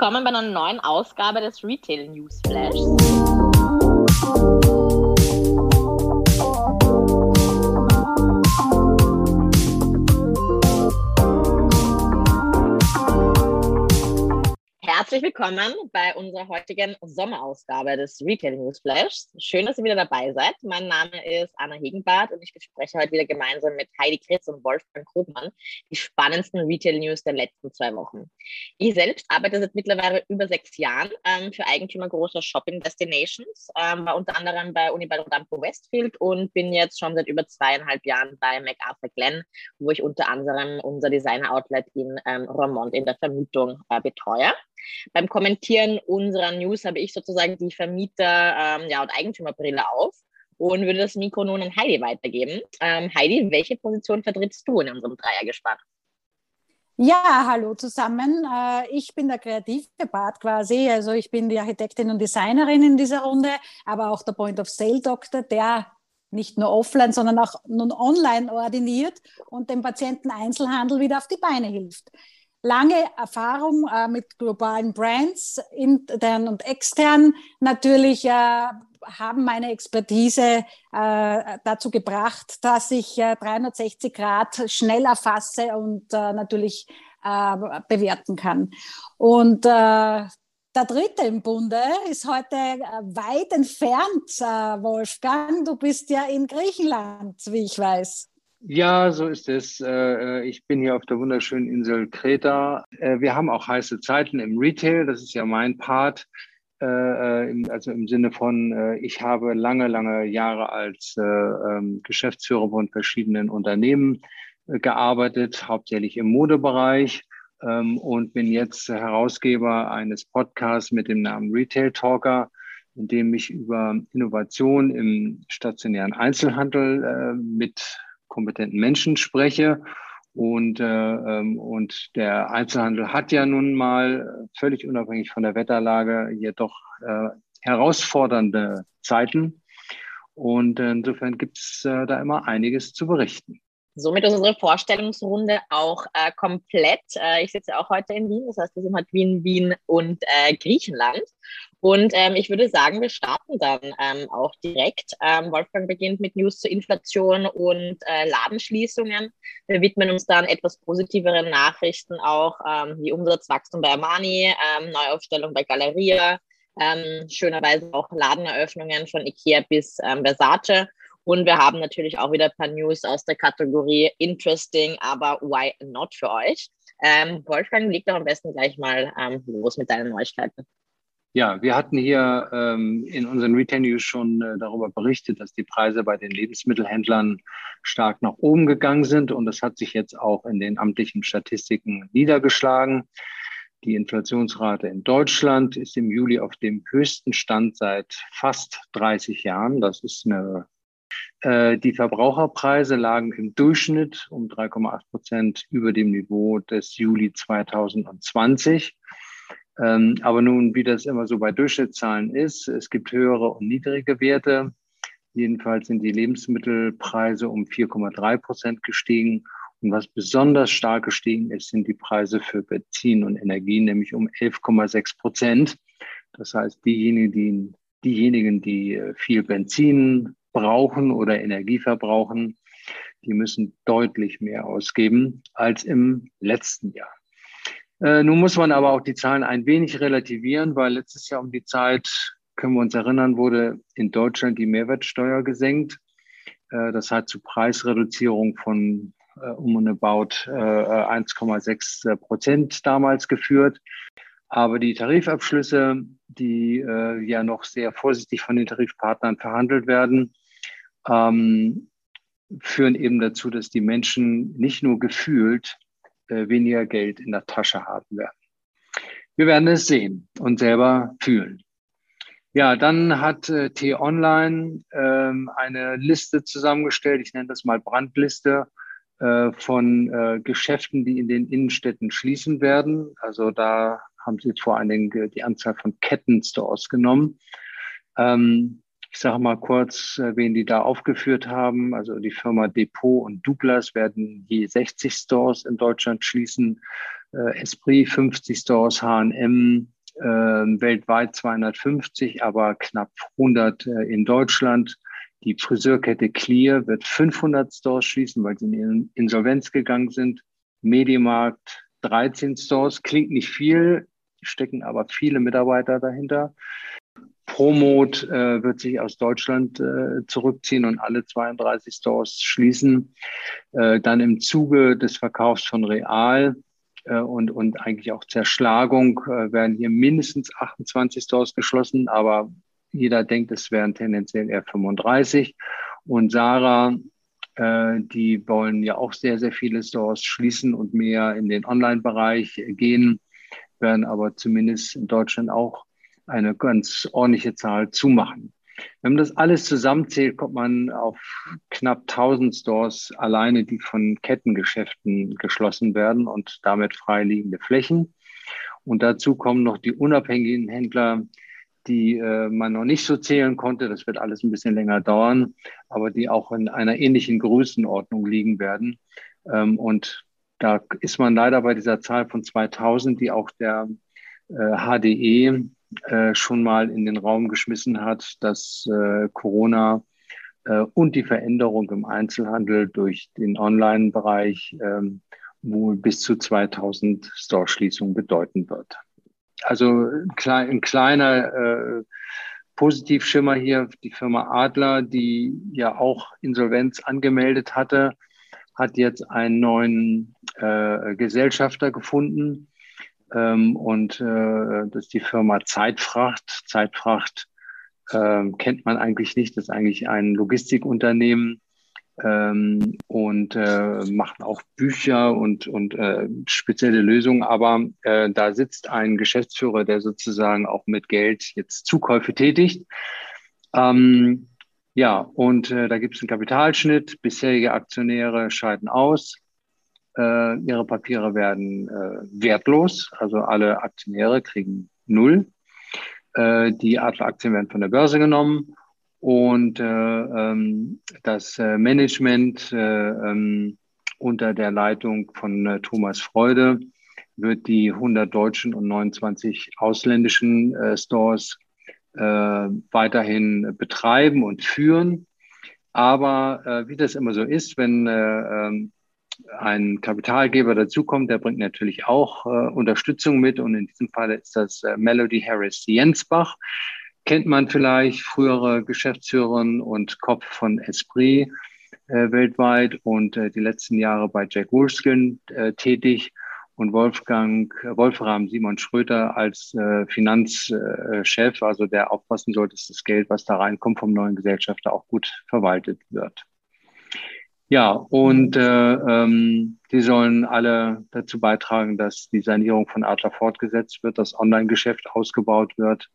willkommen bei einer neuen Ausgabe des Retail News Herzlich willkommen bei unserer heutigen Sommerausgabe des Retail News Flash. Schön, dass ihr wieder dabei seid. Mein Name ist Anna Hegenbart und ich bespreche heute wieder gemeinsam mit Heidi Kritz und Wolfgang Krugmann die spannendsten Retail News der letzten zwei Wochen. Ich selbst arbeite seit mittlerweile über sechs Jahren ähm, für Eigentümer großer Shopping Destinations, ähm, war unter anderem bei Unibail Rodamco Westfield und bin jetzt schon seit über zweieinhalb Jahren bei MacArthur Glen, wo ich unter anderem unser Designer Outlet in ähm, Romont in der Vermietung äh, betreue. Beim Kommentieren unserer News habe ich sozusagen die Vermieter- ähm, ja, und Eigentümerbrille auf und würde das Mikro nun an Heidi weitergeben. Ähm, Heidi, welche Position vertrittst du in unserem Dreiergespann? Ja, hallo zusammen. Äh, ich bin der kreative Part quasi. Also ich bin die Architektin und Designerin in dieser Runde, aber auch der Point of Sale Doktor, der nicht nur offline, sondern auch nun online ordiniert und dem Patienten Einzelhandel wieder auf die Beine hilft lange Erfahrung äh, mit globalen Brands, intern und extern. Natürlich äh, haben meine Expertise äh, dazu gebracht, dass ich 360 äh, Grad schnell erfasse und äh, natürlich äh, bewerten kann. Und der dritte im Bunde ist heute weit entfernt, Wolfgang. Du bist ja in Griechenland, wie ich weiß. Ja, so ist es. Äh, ich bin hier auf der wunderschönen Insel Kreta. Äh, wir haben auch heiße Zeiten im Retail. Das ist ja mein Part. Äh, also im Sinne von, ich habe lange, lange Jahre als ähm, Geschäftsführer von verschiedenen Unternehmen gearbeitet, hauptsächlich im Modebereich ähm, und bin jetzt Herausgeber eines Podcasts mit dem Namen Retail Talker in dem ich über Innovation im stationären Einzelhandel mit kompetenten Menschen spreche. Und, äh, ähm, und der Einzelhandel hat ja nun mal völlig unabhängig von der Wetterlage jedoch äh, herausfordernde Zeiten. Und insofern gibt es äh, da immer einiges zu berichten. Somit unsere Vorstellungsrunde auch äh, komplett. Äh, ich sitze auch heute in Wien, das heißt, wir sind heute Wien, Wien und äh, Griechenland. Und ähm, ich würde sagen, wir starten dann ähm, auch direkt. Ähm, Wolfgang beginnt mit News zur Inflation und äh, Ladenschließungen. Wir widmen uns dann etwas positiveren Nachrichten auch ähm, wie Umsatzwachstum bei Armani, ähm, Neuaufstellung bei Galeria, ähm, schönerweise auch Ladeneröffnungen von Ikea bis Versace. Und wir haben natürlich auch wieder ein paar News aus der Kategorie Interesting, aber why not für euch? Ähm, Wolfgang, leg doch am besten gleich mal ähm, los mit deinen Neuigkeiten. Ja, wir hatten hier ähm, in unseren Retail News schon äh, darüber berichtet, dass die Preise bei den Lebensmittelhändlern stark nach oben gegangen sind und das hat sich jetzt auch in den amtlichen Statistiken niedergeschlagen. Die Inflationsrate in Deutschland ist im Juli auf dem höchsten Stand seit fast 30 Jahren. Das ist eine die Verbraucherpreise lagen im Durchschnitt um 3,8 Prozent über dem Niveau des Juli 2020. Ähm, aber nun, wie das immer so bei Durchschnittszahlen ist, es gibt höhere und niedrige Werte. Jedenfalls sind die Lebensmittelpreise um 4,3 Prozent gestiegen. Und was besonders stark gestiegen ist, sind die Preise für Benzin und Energie, nämlich um 11,6 Prozent. Das heißt, diejenigen, die, diejenigen, die äh, viel Benzin brauchen oder Energie verbrauchen, die müssen deutlich mehr ausgeben als im letzten Jahr. Äh, nun muss man aber auch die Zahlen ein wenig relativieren, weil letztes Jahr um die Zeit, können wir uns erinnern, wurde in Deutschland die Mehrwertsteuer gesenkt. Äh, das hat zu Preisreduzierung von äh, um und about 1,6 Prozent damals geführt. Aber die Tarifabschlüsse, die ja noch sehr vorsichtig von den Tarifpartnern verhandelt werden, ähm, führen eben dazu, dass die Menschen nicht nur gefühlt äh, weniger Geld in der Tasche haben werden. Wir werden es sehen und selber fühlen. Ja, dann hat äh, T-Online ähm, eine Liste zusammengestellt, ich nenne das mal Brandliste, äh, von äh, Geschäften, die in den Innenstädten schließen werden. Also da haben sie vor allen Dingen die Anzahl von Kettenstores genommen. Ähm, Ich sage mal kurz, äh, wen die da aufgeführt haben. Also die Firma Depot und Douglas werden je 60 Stores in Deutschland schließen. Äh, Esprit 50 Stores, H&M äh, weltweit 250, aber knapp 100 äh, in Deutschland. Die Friseurkette Clear wird 500 Stores schließen, weil sie in Insolvenz gegangen sind. Medimarkt 13 Stores, klingt nicht viel, stecken aber viele Mitarbeiter dahinter. Promot äh, wird sich aus Deutschland äh, zurückziehen und alle 32 Stores schließen. Äh, dann im Zuge des Verkaufs von Real äh, und, und eigentlich auch Zerschlagung äh, werden hier mindestens 28 Stores geschlossen, aber jeder denkt, es wären tendenziell eher 35. Und Sarah, äh, die wollen ja auch sehr, sehr viele Stores schließen und mehr in den Online-Bereich gehen, werden aber zumindest in Deutschland auch eine ganz ordentliche Zahl zumachen. Wenn man das alles zusammenzählt, kommt man auf knapp 1000 Stores alleine, die von Kettengeschäften geschlossen werden und damit freiliegende Flächen. Und dazu kommen noch die unabhängigen Händler, die äh, man noch nicht so zählen konnte. Das wird alles ein bisschen länger dauern, aber die auch in einer ähnlichen Größenordnung liegen werden. Ähm, und da ist man leider bei dieser Zahl von 2000, die auch der äh, HDE äh, schon mal in den Raum geschmissen hat, dass äh, Corona äh, und die Veränderung im Einzelhandel durch den Online-Bereich ähm, wohl bis zu 2000 Store-Schließungen bedeuten wird. Also ein, klein, ein kleiner äh, Positivschimmer hier, die Firma Adler, die ja auch Insolvenz angemeldet hatte, hat jetzt einen neuen äh, Gesellschafter gefunden, ähm, und äh, das ist die Firma Zeitfracht. Zeitfracht äh, kennt man eigentlich nicht. Das ist eigentlich ein Logistikunternehmen ähm, und äh, machen auch Bücher und, und äh, spezielle Lösungen. Aber äh, da sitzt ein Geschäftsführer, der sozusagen auch mit Geld jetzt Zukäufe tätigt. Ähm, ja, und äh, da gibt es einen Kapitalschnitt. Bisherige Aktionäre scheiden aus. Äh, ihre Papiere werden äh, wertlos, also alle Aktionäre kriegen null. Äh, die Adler-Aktien werden von der Börse genommen und äh, ähm, das äh, Management äh, ähm, unter der Leitung von Thomas Freude wird die 100 deutschen und 29 ausländischen Stores weiterhin betreiben und führen. Aber wie das immer so ist, wenn ähm, ein Kapitalgeber dazukommt, der bringt natürlich auch äh, Unterstützung mit und in diesem Fall ist das äh, Melody Harris Jensbach. Kennt man vielleicht, frühere Geschäftsführerin und Kopf von Esprit äh, weltweit und äh, die letzten Jahre bei Jack Wolfskin äh, tätig und Wolfgang, Wolfram Simon Schröter als äh, Finanzchef, also der aufpassen sollte, dass das Geld, was da reinkommt vom neuen Gesellschafter, auch gut verwaltet wird. Ja, und äh, ähm, die sollen alle dazu beitragen, dass die Sanierung von Adler fortgesetzt wird, das Online-Geschäft ausgebaut wird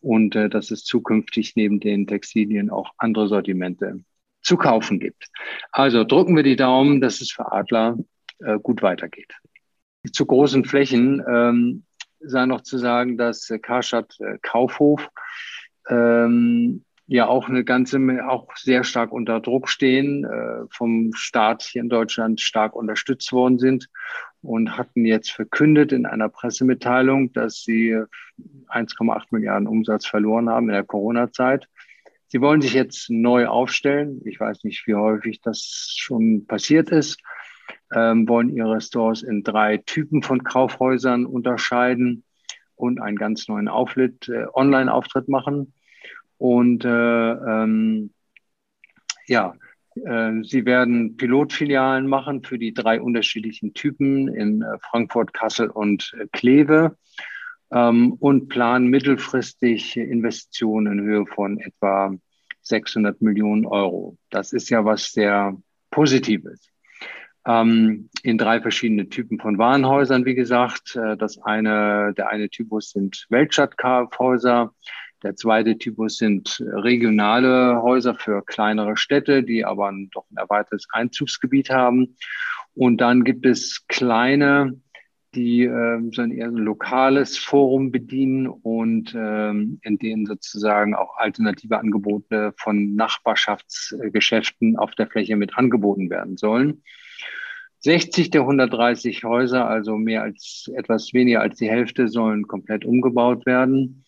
und äh, dass es zukünftig neben den Textilien auch andere Sortimente zu kaufen gibt. Also drücken wir die Daumen, dass es für Adler äh, gut weitergeht. Zu großen Flächen ähm, sei noch zu sagen, dass äh, Karstadt äh, Kaufhof ähm, ja auch eine ganze, auch sehr stark unter Druck stehen, äh, vom Staat hier in Deutschland stark unterstützt worden sind und hatten jetzt verkündet in einer Pressemitteilung, dass sie 1,8 Milliarden Umsatz verloren haben in der Corona-Zeit. Sie wollen sich jetzt neu aufstellen. Ich weiß nicht, wie häufig das schon passiert ist. Ähm, wollen ihre Stores in drei Typen von Kaufhäusern unterscheiden und einen ganz neuen Auftritt, äh, Online-Auftritt machen. Und äh, ähm, ja, äh, sie werden Pilotfilialen machen für die drei unterschiedlichen Typen in äh, Frankfurt, Kassel und äh, Kleve ähm, und planen mittelfristig Investitionen in Höhe von etwa 600 Millionen Euro. Das ist ja was sehr Positives. Ähm, in drei verschiedene Typen von Warenhäusern, wie gesagt. Äh, das eine, der eine Typus sind Weltstadt-Kaufhäuser. Der zweite Typus sind regionale Häuser für kleinere Städte, die aber doch ein erweitertes Einzugsgebiet haben. Und dann gibt es kleine, die äh, so ein eher ein lokales Forum bedienen und ähm, in denen sozusagen auch alternative Angebote von Nachbarschaftsgeschäften auf der Fläche mit angeboten werden sollen. 60 der 130 Häuser, also mehr als etwas weniger als die Hälfte, sollen komplett umgebaut werden.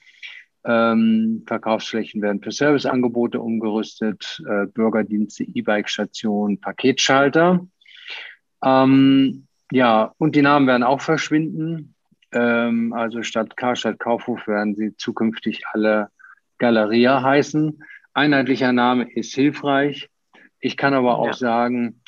Ähm, Verkaufsflächen werden für Serviceangebote umgerüstet, äh, Bürgerdienste, E-Bike-Stationen, Paketschalter. Ähm, ja, und die Namen werden auch verschwinden. Ähm, also statt Karstadt Kaufhof werden sie zukünftig alle Galeria heißen. Einheitlicher Name ist hilfreich. Ich kann aber auch ja. sagen,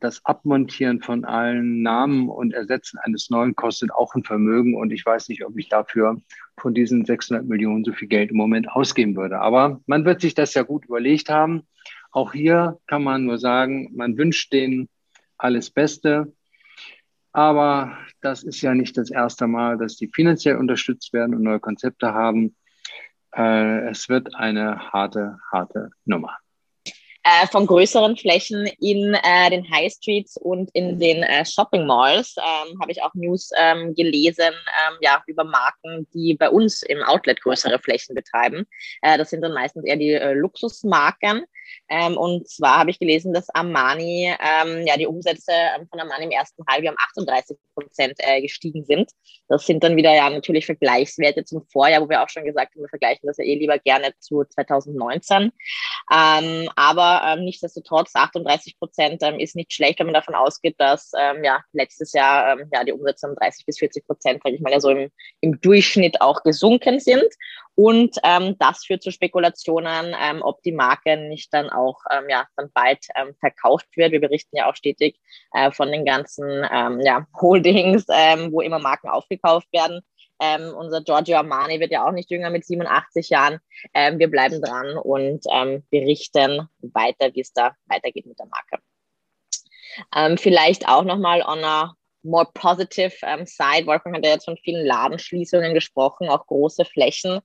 das Abmontieren von allen Namen und Ersetzen eines neuen kostet auch ein Vermögen. Und ich weiß nicht, ob ich dafür von diesen 600 Millionen so viel Geld im Moment ausgeben würde. Aber man wird sich das ja gut überlegt haben. Auch hier kann man nur sagen, man wünscht denen alles Beste. Aber das ist ja nicht das erste Mal, dass die finanziell unterstützt werden und neue Konzepte haben. Äh, es wird eine harte, harte Nummer äh, von größeren Flächen in äh, den High Streets und in den äh, Shopping Malls ähm, habe ich auch News ähm, gelesen ähm, ja, über Marken, die bei uns im Outlet größere Flächen betreiben. Äh, das sind dann meistens eher die äh, Luxusmarken. Ähm, und zwar habe ich gelesen, dass Armani, ähm, ja, die Umsätze ähm, von Armani im ersten Halbjahr um 38 Prozent äh, gestiegen sind. Das sind dann wieder ja natürlich Vergleichswerte zum Vorjahr, wo wir auch schon gesagt haben, wir vergleichen das ja eh lieber gerne zu 2019. Ähm, aber ähm, nichtsdestotrotz 38 Prozent ähm, ist nicht schlecht, wenn man davon ausgeht, dass ja letztes Jahr ja die Umsätze um 30 bis 40 Prozent, sage ich mal, ja so im, im Durchschnitt auch gesunken sind. Und ähm, das führt zu Spekulationen, ähm, ob die Marke nicht dann auch ähm, ja, dann bald ähm, verkauft wird. Wir berichten ja auch stetig äh, von den ganzen ähm, ja, Holdings, ähm, wo immer Marken aufgekauft werden. Ähm, unser Giorgio Armani wird ja auch nicht jünger mit 87 Jahren. Ähm, wir bleiben dran und ähm, berichten weiter, wie es da weitergeht mit der Marke. Ähm, vielleicht auch nochmal on a more positive ähm, side. Wolfgang hat ja jetzt von vielen Ladenschließungen gesprochen, auch große Flächen.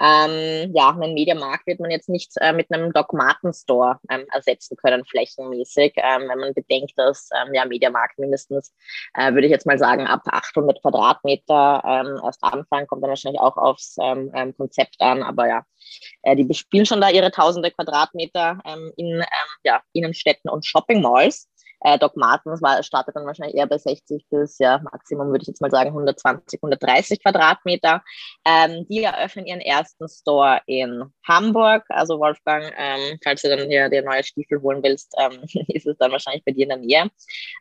Ähm, ja, einen Mediamarkt wird man jetzt nicht äh, mit einem Dogmaten-Store ähm, ersetzen können, flächenmäßig. Ähm, wenn man bedenkt, dass ähm, ja, Mediamarkt mindestens, äh, würde ich jetzt mal sagen, ab 800 Quadratmeter ähm, erst anfangen, kommt dann wahrscheinlich auch aufs ähm, ähm, Konzept an. Aber ja, äh, die bespielen schon da ihre tausende Quadratmeter ähm, in ähm, ja, Innenstädten und Shopping Malls. Äh, Doc Martens war, startet dann wahrscheinlich eher bei 60 bis, ja, Maximum würde ich jetzt mal sagen 120, 130 Quadratmeter. Ähm, die eröffnen ihren ersten Store in Hamburg. Also Wolfgang, ähm, falls du dann hier dir neue Stiefel holen willst, ähm, ist es dann wahrscheinlich bei dir in der Nähe.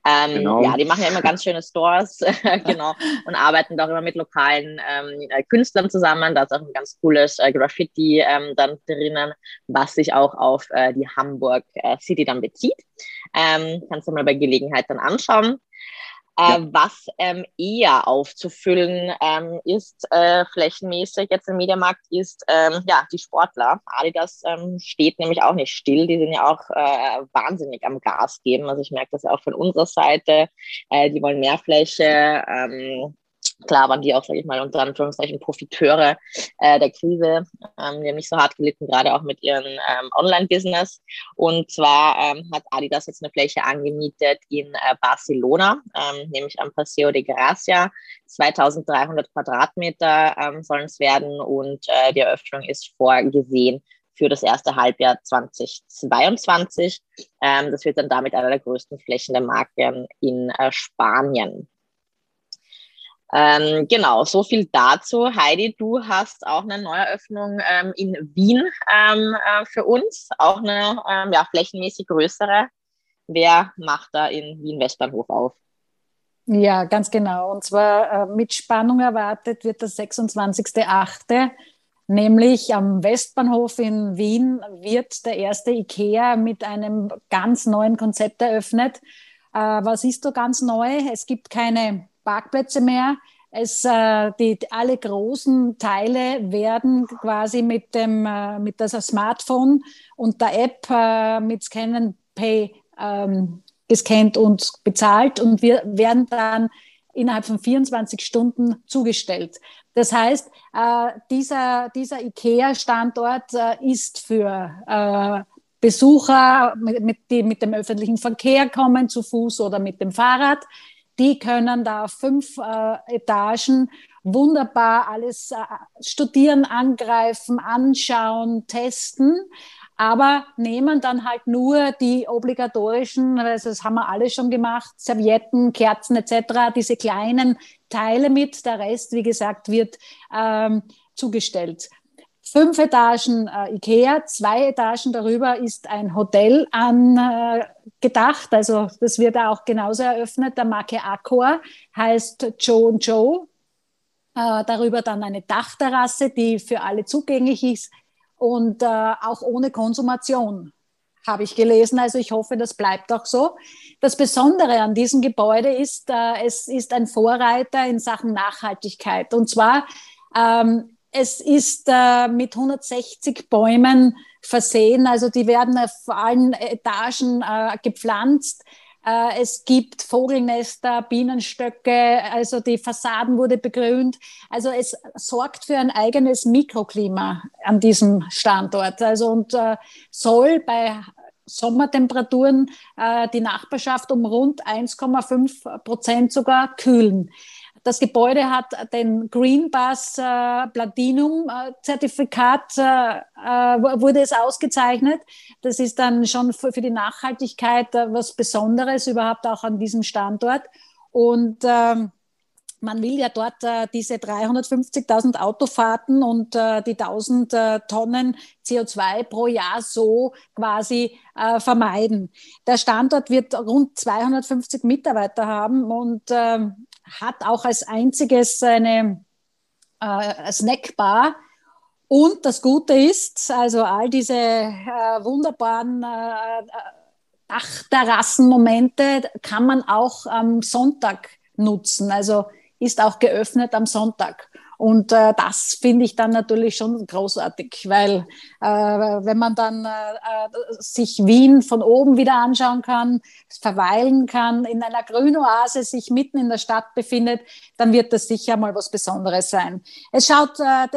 Ähm, genau. Ja, die machen ja immer ganz schöne Stores, genau, und arbeiten da auch immer mit lokalen ähm, äh, Künstlern zusammen. Da ist auch ein ganz cooles äh, Graffiti ähm, dann drinnen, was sich auch auf äh, die Hamburg äh, City dann bezieht. Kannst du mal bei Gelegenheit dann anschauen. Äh, ja. Was ähm, eher aufzufüllen ähm, ist, äh, flächenmäßig jetzt im Mediamarkt, ist ähm, ja die Sportler. Adidas ähm, steht nämlich auch nicht still. Die sind ja auch äh, wahnsinnig am Gas geben. Also ich merke das auch von unserer Seite. Äh, die wollen mehr Fläche. Klar waren die auch, sage ich mal, unter Anführungszeichen Profiteure äh, der Krise. Ähm, die haben nicht so hart gelitten, gerade auch mit ihrem ähm, Online-Business. Und zwar ähm, hat Adidas jetzt eine Fläche angemietet in äh, Barcelona, ähm, nämlich am Paseo de Gracia. 2300 Quadratmeter ähm, sollen es werden und äh, die Eröffnung ist vorgesehen für das erste Halbjahr 2022. Ähm, das wird dann damit einer der größten Flächen der Marke in äh, Spanien. Ähm, genau, so viel dazu. Heidi, du hast auch eine Neueröffnung ähm, in Wien ähm, äh, für uns, auch eine ähm, ja, flächenmäßig größere. Wer macht da in Wien Westbahnhof auf? Ja, ganz genau. Und zwar äh, mit Spannung erwartet wird das 26.8., nämlich am Westbahnhof in Wien wird der erste IKEA mit einem ganz neuen Konzept eröffnet. Äh, was ist so ganz neu? Es gibt keine Parkplätze mehr. Es, äh, die, alle großen Teile werden quasi mit dem äh, mit das Smartphone und der App äh, mit Scannen Pay ähm, gescannt und bezahlt und wir werden dann innerhalb von 24 Stunden zugestellt. Das heißt, äh, dieser, dieser IKEA-Standort äh, ist für äh, Besucher, mit, mit, die mit dem öffentlichen Verkehr kommen, zu Fuß oder mit dem Fahrrad, die können da fünf äh, Etagen wunderbar alles äh, studieren, angreifen, anschauen, testen aber nehmen dann halt nur die obligatorischen, also das haben wir alle schon gemacht, Servietten, Kerzen etc., diese kleinen Teile mit. Der Rest, wie gesagt, wird ähm, zugestellt. Fünf Etagen äh, Ikea, zwei Etagen darüber ist ein Hotel angedacht. Also das wird auch genauso eröffnet. Der Marke Accor heißt Joe Joe. Äh, darüber dann eine Dachterrasse, die für alle zugänglich ist und äh, auch ohne Konsumation, habe ich gelesen. Also ich hoffe, das bleibt auch so. Das Besondere an diesem Gebäude ist, äh, es ist ein Vorreiter in Sachen Nachhaltigkeit. Und zwar, ähm, es ist äh, mit 160 Bäumen versehen. Also die werden auf allen Etagen äh, gepflanzt. Äh, es gibt Vogelnester, Bienenstöcke, also die Fassaden wurde begrünt. Also es sorgt für ein eigenes Mikroklima an diesem Standort. Also und äh, soll bei Sommertemperaturen äh, die Nachbarschaft um rund 1,5 Prozent sogar kühlen. Das Gebäude hat den Green Bus äh, Platinum äh, Zertifikat, äh, äh, wurde es ausgezeichnet. Das ist dann schon für, für die Nachhaltigkeit äh, was Besonderes überhaupt auch an diesem Standort. Und ähm, man will ja dort äh, diese 350.000 Autofahrten und äh, die 1000 äh, Tonnen CO2 pro Jahr so quasi äh, vermeiden. Der Standort wird rund 250 Mitarbeiter haben und ähm, hat auch als einziges eine äh, Snackbar. Und das Gute ist, also all diese äh, wunderbaren äh, Dachterrassenmomente kann man auch am Sonntag nutzen. Also ist auch geöffnet am Sonntag. Und äh, das finde ich dann natürlich schon großartig, weil äh, wenn man dann äh, äh, sich Wien von oben wieder anschauen kann, verweilen kann, in einer Grünoase sich mitten in der Stadt befindet, dann wird das sicher mal was Besonderes sein. Es schaut, äh,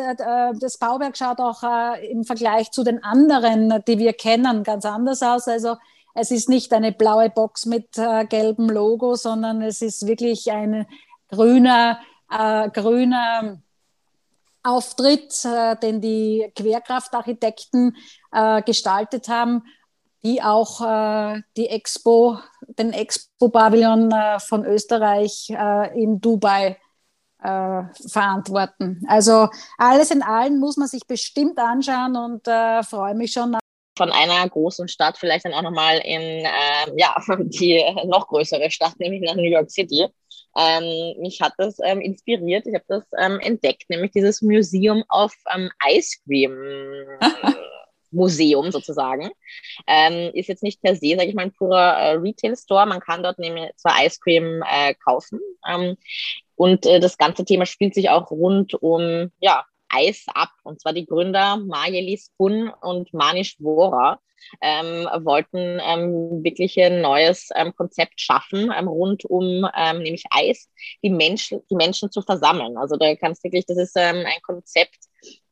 das Bauwerk schaut auch äh, im Vergleich zu den anderen, die wir kennen, ganz anders aus. Also es ist nicht eine blaue Box mit äh, gelbem Logo, sondern es ist wirklich ein grüner, äh, grüner Auftritt, äh, den die Querkraftarchitekten äh, gestaltet haben, die auch äh, die Expo, den Expo-Pavillon äh, von Österreich äh, in Dubai äh, verantworten. Also alles in allem muss man sich bestimmt anschauen und freue mich schon von einer großen Stadt vielleicht dann auch nochmal in ähm, ja, die noch größere Stadt, nämlich nach New York City. Ähm, mich hat das ähm, inspiriert. Ich habe das ähm, entdeckt, nämlich dieses Museum of ähm, Ice Cream. Museum sozusagen. Ähm, ist jetzt nicht per se, sage ich mal, ein purer äh, Retail-Store. Man kann dort nämlich zwar Ice Cream äh, kaufen. Ähm, und äh, das ganze Thema spielt sich auch rund um ja, Eis ab. Und zwar die Gründer Marjelis Bun und Manish Vora ähm, wollten ähm, wirklich ein neues ähm, Konzept schaffen ähm, rund um ähm, nämlich Eis, die Menschen, die Menschen zu versammeln. Also da kannst wirklich, das ist ähm, ein Konzept,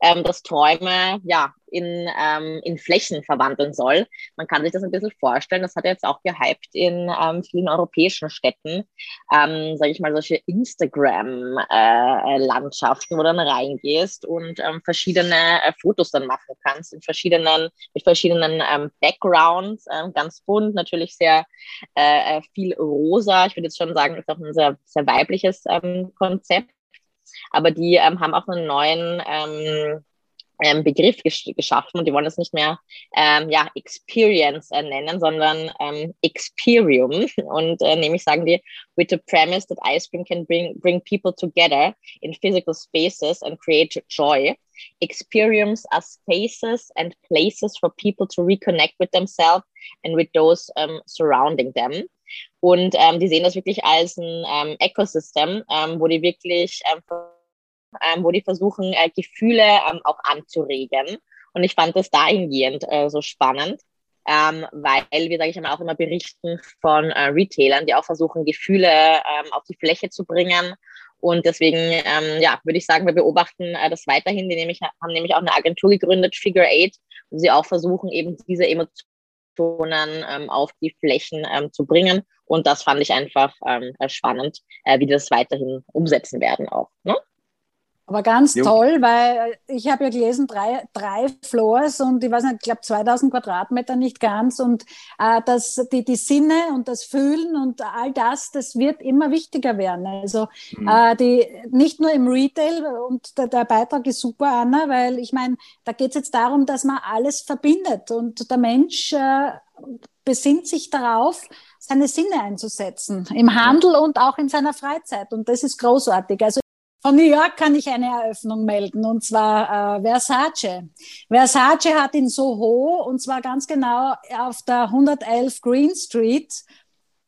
ähm, das Träume ja in, ähm, in Flächen verwandeln soll. Man kann sich das ein bisschen vorstellen. Das hat jetzt auch gehypt in ähm, vielen europäischen Städten, ähm, sage ich mal, solche Instagram-Landschaften, äh, wo du dann reingehst und ähm, verschiedene äh, Fotos dann machen kannst in verschiedenen, mit verschiedenen ähm, Backgrounds, ähm, ganz bunt, natürlich sehr äh, äh viel rosa. Ich würde jetzt schon sagen, ist auch ein sehr, sehr weibliches Konzept aber die ähm, haben auch einen neuen ähm, ähm, Begriff gesch geschaffen und die wollen das nicht mehr ähm, ja, Experience äh, nennen, sondern ähm, Experium. Und äh, nämlich sagen die, with the premise that ice cream can bring, bring people together in physical spaces and create joy. Experience are spaces and places for people to reconnect with themselves and with those um, surrounding them. Und ähm, die sehen das wirklich als ein ähm, Ecosystem, ähm, wo die wirklich ähm, ähm, wo die versuchen, äh, Gefühle ähm, auch anzuregen. Und ich fand das dahingehend äh, so spannend, ähm, weil wir, sage ich einmal, auch immer berichten von äh, Retailern, die auch versuchen, Gefühle ähm, auf die Fläche zu bringen. Und deswegen, ähm, ja, würde ich sagen, wir beobachten äh, das weiterhin. Die nämlich, haben nämlich auch eine Agentur gegründet, Figure Eight, wo sie auch versuchen, eben diese Emotionen ähm, auf die Flächen ähm, zu bringen Und das fand ich einfach ähm, spannend, äh, wie die das weiterhin umsetzen werden auch. Ne? Aber ganz jo. toll, weil ich habe ja gelesen, drei, drei Floors und ich weiß nicht, ich glaube 2000 Quadratmeter nicht ganz. Und äh, das, die, die Sinne und das Fühlen und all das, das wird immer wichtiger werden. Also mhm. äh, die, nicht nur im Retail und der, der Beitrag ist super, Anna, weil ich meine, da geht es jetzt darum, dass man alles verbindet und der Mensch äh, besinnt sich darauf, seine Sinne einzusetzen, im Handel und auch in seiner Freizeit. Und das ist großartig. Also von New York kann ich eine Eröffnung melden, und zwar äh, Versace. Versace hat in Soho, und zwar ganz genau auf der 111 Green Street,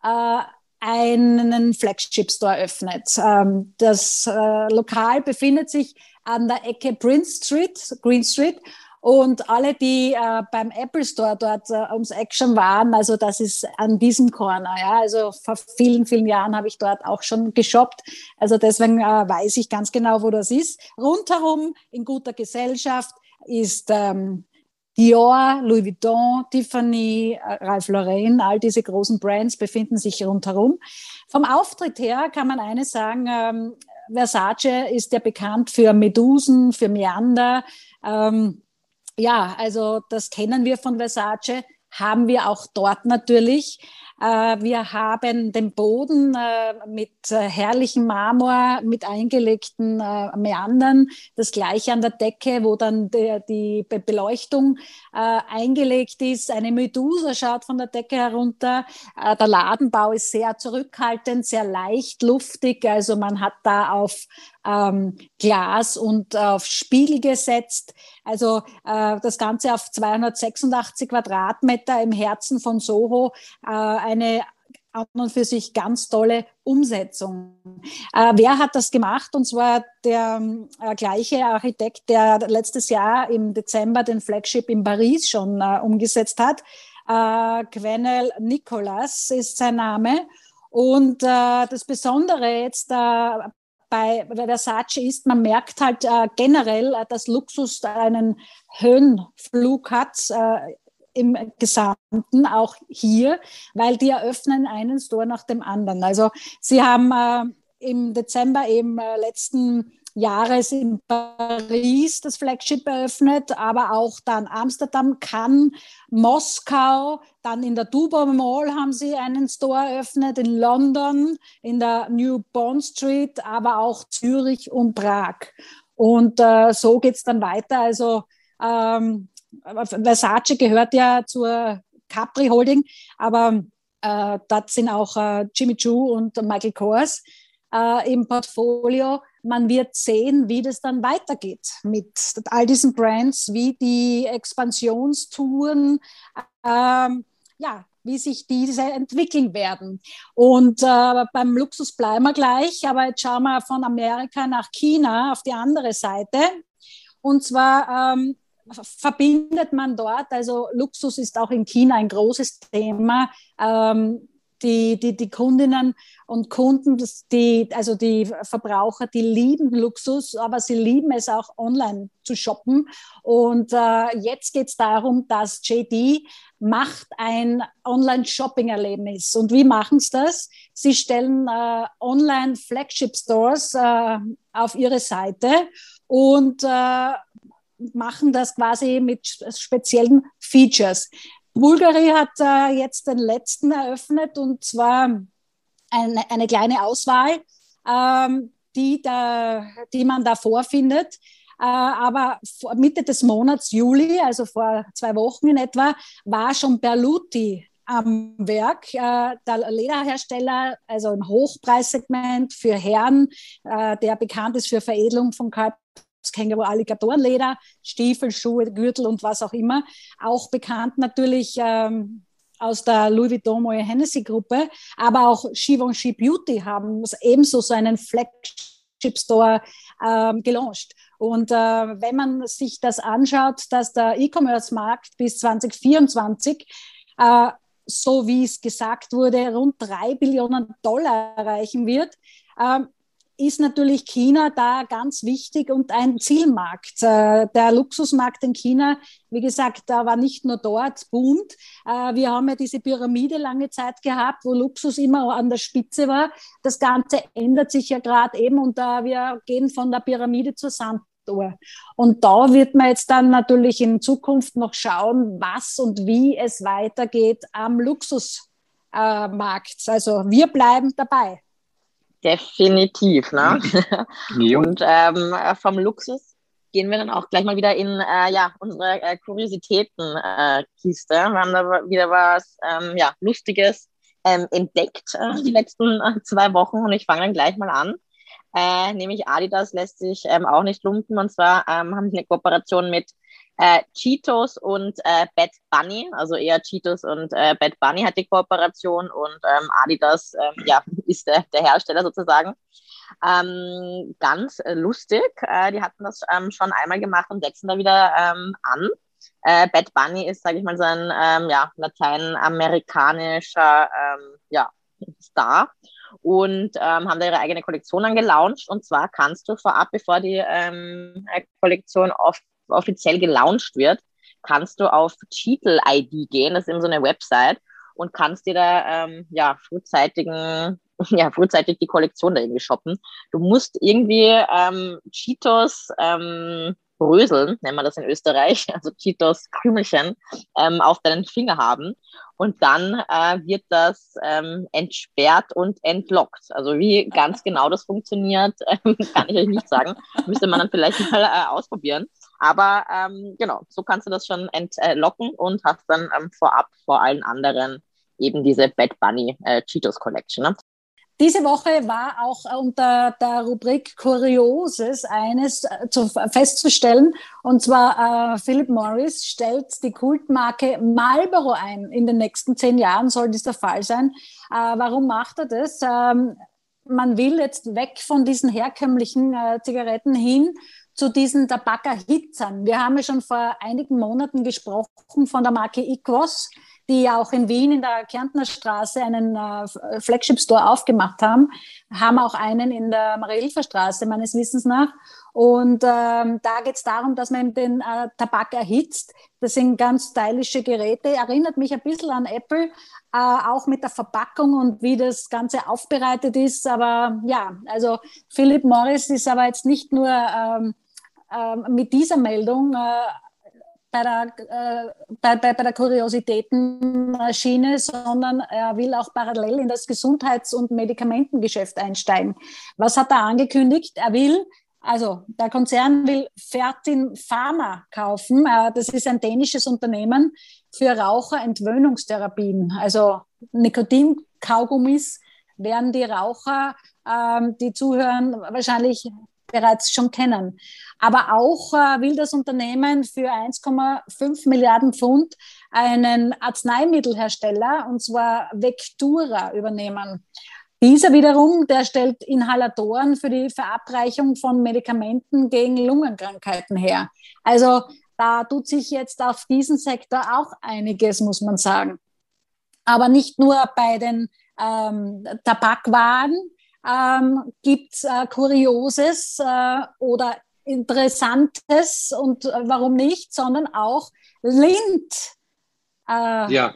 äh, einen Flagship Store eröffnet. Ähm, das äh, Lokal befindet sich an der Ecke Prince Street, Green Street und alle, die äh, beim Apple Store dort äh, ums Action waren, also das ist an diesem Corner. Ja? Also vor vielen, vielen Jahren habe ich dort auch schon geshoppt. Also deswegen äh, weiß ich ganz genau, wo das ist. Rundherum in guter Gesellschaft ist ähm, Dior, Louis Vuitton, Tiffany, äh, Ralph Lauren, all diese großen Brands befinden sich rundherum. Vom Auftritt her kann man eines sagen, ähm, Versace ist ja bekannt für Medusen, für Meander. Ähm, ja, also das kennen wir von Versace, haben wir auch dort natürlich. Äh, wir haben den Boden äh, mit äh, herrlichem Marmor, mit eingelegten Meandern, das gleiche an der Decke, wo dann die Beleuchtung eingelegt ist. Eine Medusa schaut von der Decke herunter. Der Ladenbau ist sehr zurückhaltend, sehr leicht, luftig. Also man hat da auf ähm, Glas und auf Spiegel gesetzt. Also äh, das Ganze auf 286 Quadratmeter im Herzen von Soho. Äh, eine an und für sich ganz tolle Umsetzung. Äh, wer hat das gemacht? Und zwar der äh, gleiche Architekt, der letztes Jahr im Dezember den Flagship in Paris schon äh, umgesetzt hat. Äh, Gwenel Nicolas ist sein Name. Und äh, das Besondere jetzt äh, bei Versace ist, man merkt halt äh, generell, äh, dass Luxus einen Höhenflug hat äh, im Gesamten, auch hier, weil die eröffnen einen Store nach dem anderen. Also sie haben äh, im Dezember eben äh, letzten Jahres in Paris das Flagship eröffnet, aber auch dann Amsterdam, Cannes, Moskau, dann in der Dubai Mall haben sie einen Store eröffnet, in London, in der New Bond Street, aber auch Zürich und Prag. Und äh, so geht es dann weiter. Also ähm, Versace gehört ja zur Capri Holding, aber äh, dort sind auch äh, Jimmy Choo und Michael Kors äh, im Portfolio man wird sehen, wie das dann weitergeht mit all diesen Brands, wie die Expansionstouren, ähm, ja, wie sich diese entwickeln werden. Und äh, beim Luxus bleiben wir gleich, aber jetzt schauen wir von Amerika nach China auf die andere Seite. Und zwar ähm, verbindet man dort, also Luxus ist auch in China ein großes Thema. Ähm, die, die, die Kundinnen und Kunden, die, also die Verbraucher, die lieben Luxus, aber sie lieben es auch online zu shoppen. Und äh, jetzt geht es darum, dass JD macht ein Online-Shopping-Erlebnis. Und wie machen sie das? Sie stellen äh, Online-Flagship-Stores äh, auf ihre Seite und äh, machen das quasi mit speziellen Features. Bulgari hat äh, jetzt den letzten eröffnet und zwar eine, eine kleine Auswahl, ähm, die, da, die man da vorfindet. Äh, aber Mitte des Monats Juli, also vor zwei Wochen in etwa, war schon Berluti am Werk. Äh, der Lederhersteller, also im Hochpreissegment für Herren, äh, der bekannt ist für Veredelung von Kalb Känguru Alligatorenleder, Stiefel, Schuhe, Gürtel und was auch immer. Auch bekannt natürlich ähm, aus der Louis Vuitton Moët Hennessy Gruppe, aber auch Givenchy Beauty haben ebenso so einen Flagship Store ähm, gelauncht. Und äh, wenn man sich das anschaut, dass der E-Commerce-Markt bis 2024 äh, so wie es gesagt wurde, rund drei Billionen Dollar erreichen wird, äh, ist natürlich China da ganz wichtig und ein Zielmarkt. Äh, der Luxusmarkt in China, wie gesagt, da war nicht nur dort boomt. Äh, wir haben ja diese Pyramide lange Zeit gehabt, wo Luxus immer an der Spitze war. Das Ganze ändert sich ja gerade eben und wir gehen von der Pyramide zur Sanduhr. Und da wird man jetzt dann natürlich in Zukunft noch schauen, was und wie es weitergeht am Luxusmarkt. Also wir bleiben dabei. Definitiv, ne? Mhm. Und ähm, vom Luxus gehen wir dann auch gleich mal wieder in äh, ja, unsere äh, Kuriositäten-Kiste. Äh, wir haben da wieder was ähm, ja, Lustiges ähm, entdeckt äh, die letzten äh, zwei Wochen und ich fange dann gleich mal an. Äh, nämlich Adidas lässt sich ähm, auch nicht lumpen und zwar ähm, haben sie eine Kooperation mit äh, Cheetos und äh, Bad Bunny, also eher Cheetos und äh, Bad Bunny hat die Kooperation und ähm, Adidas ähm, ja, ist der, der Hersteller sozusagen. Ähm, ganz äh, lustig, äh, die hatten das ähm, schon einmal gemacht und setzen da wieder ähm, an. Äh, Bad Bunny ist, sage ich mal, so ein ähm, ja, lateinamerikanischer ähm, ja, Star und ähm, haben da ihre eigene Kollektion angelauncht. Und zwar kannst du vorab, bevor die ähm, Kollektion oft offiziell gelauncht wird, kannst du auf Cheetle ID gehen, das ist eben so eine Website und kannst dir da ähm, ja frühzeitigen ja frühzeitig die Kollektion da irgendwie shoppen. Du musst irgendwie ähm, Cheetos ähm, Bröseln, nennen wir das in Österreich, also Cheetos Krümelchen, ähm, auf deinen Finger haben. Und dann äh, wird das ähm, entsperrt und entlockt. Also wie ganz genau das funktioniert, äh, kann ich euch nicht sagen. Müsste man dann vielleicht mal äh, ausprobieren. Aber ähm, genau, so kannst du das schon entlocken und hast dann ähm, vorab vor allen anderen eben diese Bad Bunny äh, Cheetos Collection. Ne? Diese Woche war auch unter der Rubrik Kurioses eines äh, zu, festzustellen. Und zwar äh, Philip Morris stellt die Kultmarke Marlboro ein. In den nächsten zehn Jahren soll dies der Fall sein. Äh, warum macht er das? Ähm, man will jetzt weg von diesen herkömmlichen äh, Zigaretten hin zu diesen Tabakerhitzern. Wir haben ja schon vor einigen Monaten gesprochen von der Marke Equos, die ja auch in Wien in der Kärntner Straße einen äh, Flagship Store aufgemacht haben, haben auch einen in der Marie-Hilfer Straße meines Wissens nach. Und ähm, da geht es darum, dass man den äh, Tabak erhitzt. Das sind ganz stylische Geräte, erinnert mich ein bisschen an Apple, äh, auch mit der Verpackung und wie das Ganze aufbereitet ist. Aber ja, also Philip Morris ist aber jetzt nicht nur ähm, äh, mit dieser Meldung äh, bei der, äh, bei, bei, bei der Kuriositätenmaschine, sondern er will auch parallel in das Gesundheits- und Medikamentengeschäft einsteigen. Was hat er angekündigt? Er will, also der Konzern will Fertin Pharma kaufen. Äh, das ist ein dänisches Unternehmen für Raucherentwöhnungstherapien. Also Nikotin-Kaugummis werden die Raucher, ähm, die zuhören, wahrscheinlich bereits schon kennen. Aber auch äh, will das Unternehmen für 1,5 Milliarden Pfund einen Arzneimittelhersteller, und zwar Vectura, übernehmen. Dieser wiederum, der stellt Inhalatoren für die Verabreichung von Medikamenten gegen Lungenkrankheiten her. Also da tut sich jetzt auf diesen Sektor auch einiges, muss man sagen. Aber nicht nur bei den ähm, Tabakwaren, ähm, gibt es äh, Kurioses äh, oder Interessantes und äh, warum nicht, sondern auch Lind äh, ja.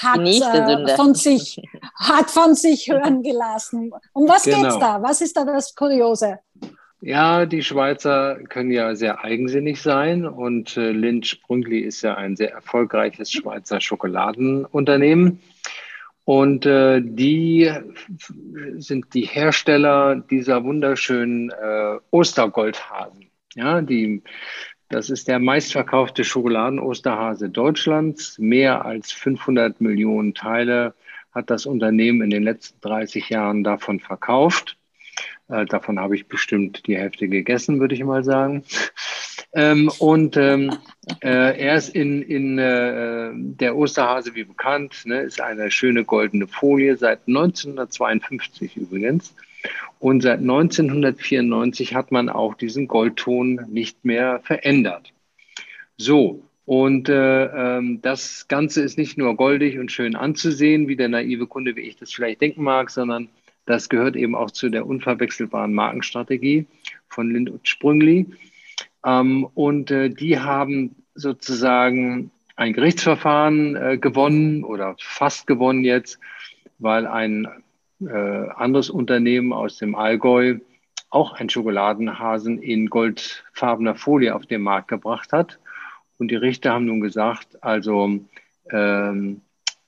hat, äh, von sich, hat von sich hören gelassen. Um was genau. es da? Was ist da das Kuriose? Ja, die Schweizer können ja sehr eigensinnig sein und äh, Lind Sprüngli ist ja ein sehr erfolgreiches Schweizer Schokoladenunternehmen. Und äh, die sind die Hersteller dieser wunderschönen äh, Ostergoldhasen. Ja, die, das ist der meistverkaufte Schokoladen-Osterhase Deutschlands. Mehr als 500 Millionen Teile hat das Unternehmen in den letzten 30 Jahren davon verkauft. Äh, davon habe ich bestimmt die Hälfte gegessen, würde ich mal sagen. Ähm, und ähm, äh, er ist in, in äh, der Osterhase, wie bekannt, ne, ist eine schöne goldene Folie seit 1952 übrigens. Und seit 1994 hat man auch diesen Goldton nicht mehr verändert. So, und äh, ähm, das Ganze ist nicht nur goldig und schön anzusehen, wie der naive Kunde, wie ich das vielleicht denken mag, sondern Das gehört eben auch zu der unverwechselbaren Markenstrategie von Lind und Sprüngli. Ähm, und äh, die haben sozusagen ein Gerichtsverfahren äh, gewonnen oder fast gewonnen jetzt, weil ein äh, anderes Unternehmen aus dem Allgäu auch einen Schokoladenhasen in goldfarbener Folie auf den Markt gebracht hat. Und die Richter haben nun gesagt, also ähm,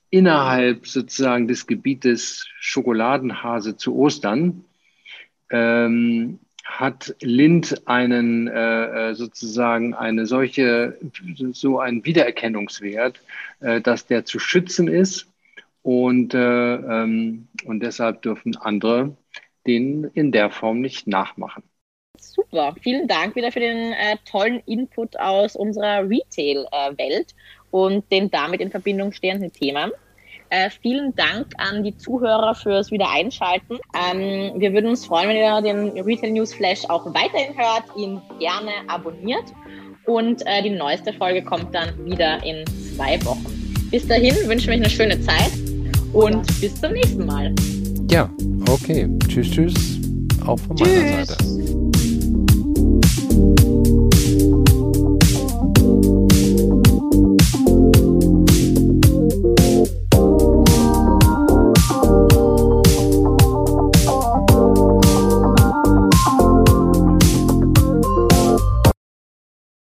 innerhalb sozusagen des Gebietes Schokoladenhase zu Ostern ähm, hat Lind einen äh, äh, sozusagen eine solche so einen Wiedererkennungswert, äh, dass der zu schützen ist und äh, ähm, und deshalb dürfen andere den in der Form nicht nachmachen. Super, vielen Dank wieder für den äh, tollen Input aus unserer Retail-Welt äh, und den damit in Verbindung stehenden Themen. Äh, vielen Dank an die Zuhörer fürs Wiedereinschalten. Ähm, wir würden uns freuen, wenn ihr den Retail News Flash auch weiterhin hört, ihn gerne abonniert und äh, die neueste Folge kommt dann wieder in zwei Wochen. Bis dahin wünschen wir euch eine schöne Zeit und bis zum nächsten Mal. Ja, okay. Tschüss, tschüss. Auch von tschüss. meiner Seite.